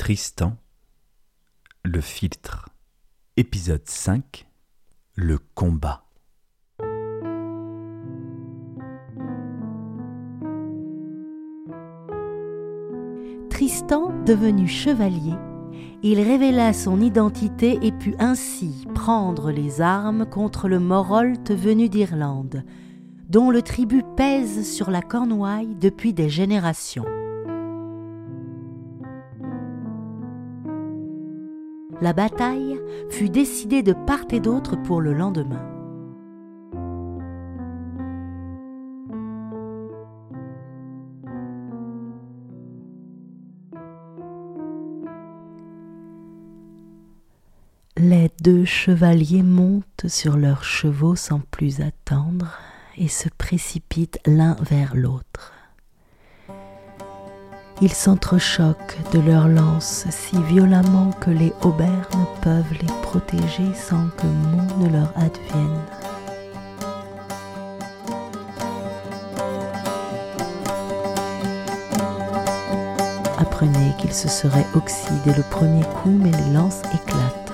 Tristan, le filtre, épisode 5, le combat. Tristan, devenu chevalier, il révéla son identité et put ainsi prendre les armes contre le Morolt venu d'Irlande, dont le tribut pèse sur la Cornouaille depuis des générations. La bataille fut décidée de part et d'autre pour le lendemain. Les deux chevaliers montent sur leurs chevaux sans plus attendre et se précipitent l'un vers l'autre. Ils s'entrechoquent de leurs lances si violemment que les haubers ne peuvent les protéger sans que mot ne leur advienne. Apprenez qu'ils se seraient oxydés le premier coup, mais les lances éclatent.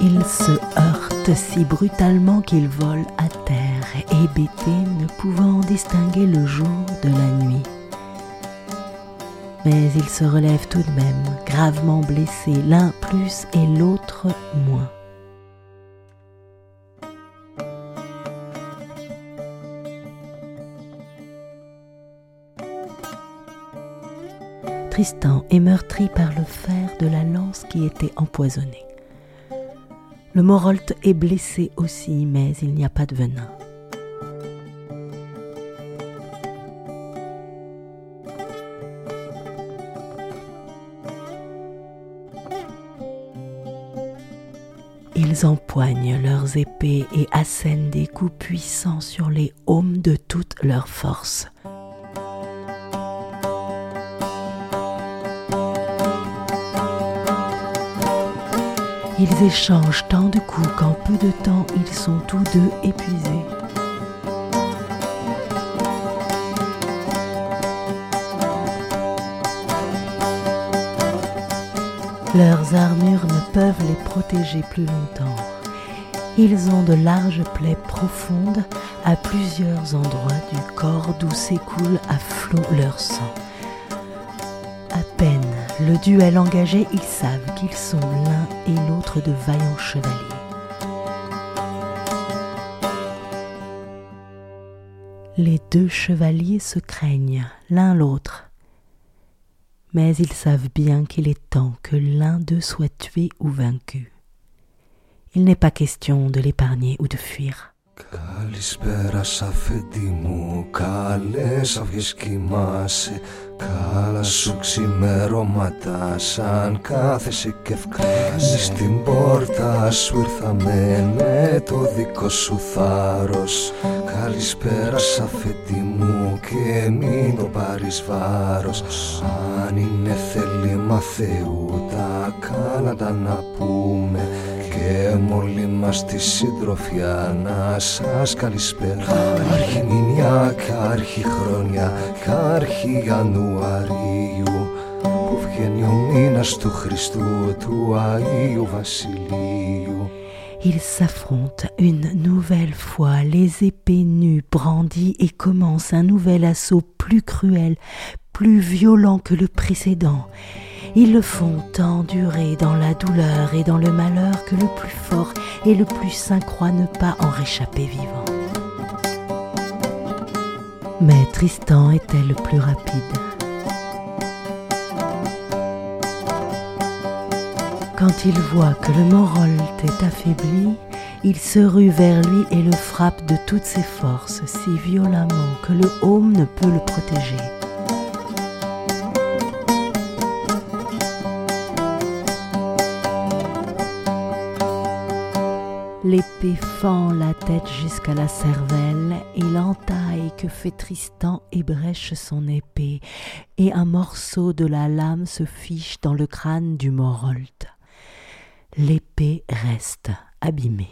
Ils se heurtent si brutalement qu'ils volent à terre, hébétés, ne pouvant distinguer le jour de la nuit. Mais ils se relèvent tout de même, gravement blessés, l'un plus et l'autre moins. Tristan est meurtri par le fer de la lance qui était empoisonnée. Le Morolt est blessé aussi, mais il n'y a pas de venin. Ils empoignent leurs épées et assènent des coups puissants sur les aumes de toute leur force. Ils échangent tant de coups qu'en peu de temps ils sont tous deux épuisés. Leurs armures ne peuvent les protéger plus longtemps. Ils ont de larges plaies profondes à plusieurs endroits du corps d'où s'écoule à flot leur sang. À peine le duel engagé, ils savent qu'ils sont l'un et l'autre de vaillants chevaliers. Les deux chevaliers se craignent l'un l'autre, mais ils savent bien qu'il est temps que l'un d'eux soit tué ou vaincu. Il n'est pas question de l'épargner ou de fuir. Καλησπέρα αφέντη μου, καλές αυγές κοιμάσαι Καλά σου ξημερώματα σαν κάθεσαι και ευκράζεις Στην πόρτα σου ήρθαμε με το δικό σου θάρρος. Καλησπέρα αφέντη μου και μην το πάρεις βάρος. Αν είναι θέλημα Θεού τα κάνατα να πούμε και μόλι μας τη συντροφιά να σας καλησπέρα. Άρχι μηνιά και άρχι χρόνια και άρχι Ιανουαρίου που βγαίνει ο μήνας του Χριστού του Αγίου Βασιλείου Ils s'affrontent une nouvelle fois, les épées nues brandies et commencent un nouvel assaut plus cruel, plus violent que le précédent. Ils le font tant durer dans la douleur et dans le malheur que le plus fort et le plus saint croit ne pas en réchapper vivant. Mais Tristan était le plus rapide. Quand il voit que le Morolt est affaibli, il se rue vers lui et le frappe de toutes ses forces si violemment que le haume ne peut le protéger. L'épée fend la tête jusqu'à la cervelle et l'entaille que fait Tristan ébrèche son épée, et un morceau de la lame se fiche dans le crâne du Morolt. L'épée reste abîmée.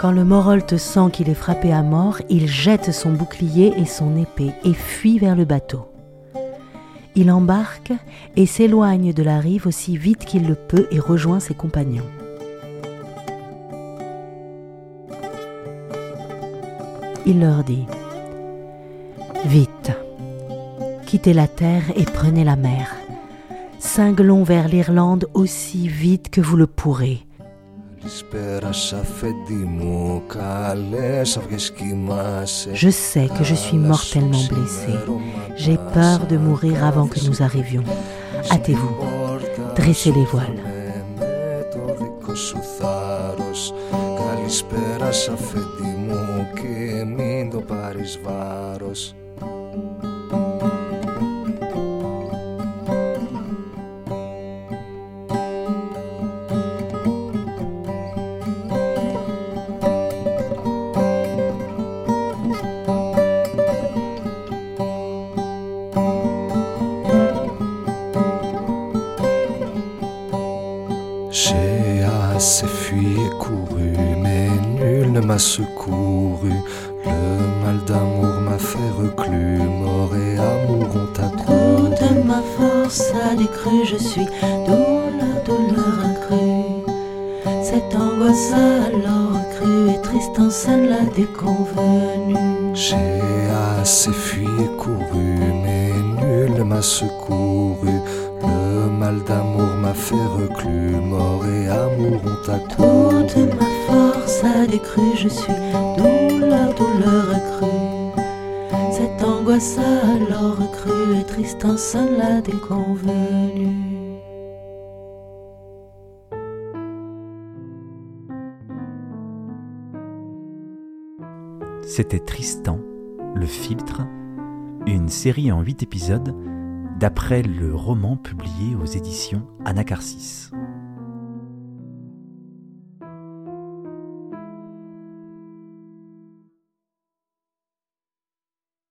Quand le Morolte sent qu'il est frappé à mort, il jette son bouclier et son épée et fuit vers le bateau. Il embarque et s'éloigne de la rive aussi vite qu'il le peut et rejoint ses compagnons. Il leur dit Vite, quittez la terre et prenez la mer. Cinglons vers l'Irlande aussi vite que vous le pourrez. Je sais que je suis mortellement blessé. J'ai peur de mourir avant que nous arrivions. Hâtez-vous, dressez les voiles. Assez fui et couru, mais nul ne m'a secouru. Le mal d'amour m'a fait reclus, mort et amour ont accru. Toute ma force a décru, je suis douleur, douleur accrue. Cette angoisse a alors cru et Tristan seul l'a déconvenu. J'ai assez fui et couru, mais m'a secouru. Le mal d'amour m'a fait reclus, mort et amour ont accru. Toute ma force a décru, je suis douleur, douleur accrue. Cette angoisse alors cru et Tristan seul l'a déconvenu. C'était Tristan, le filtre, une série en huit épisodes d'après le roman publié aux éditions Anacarsis.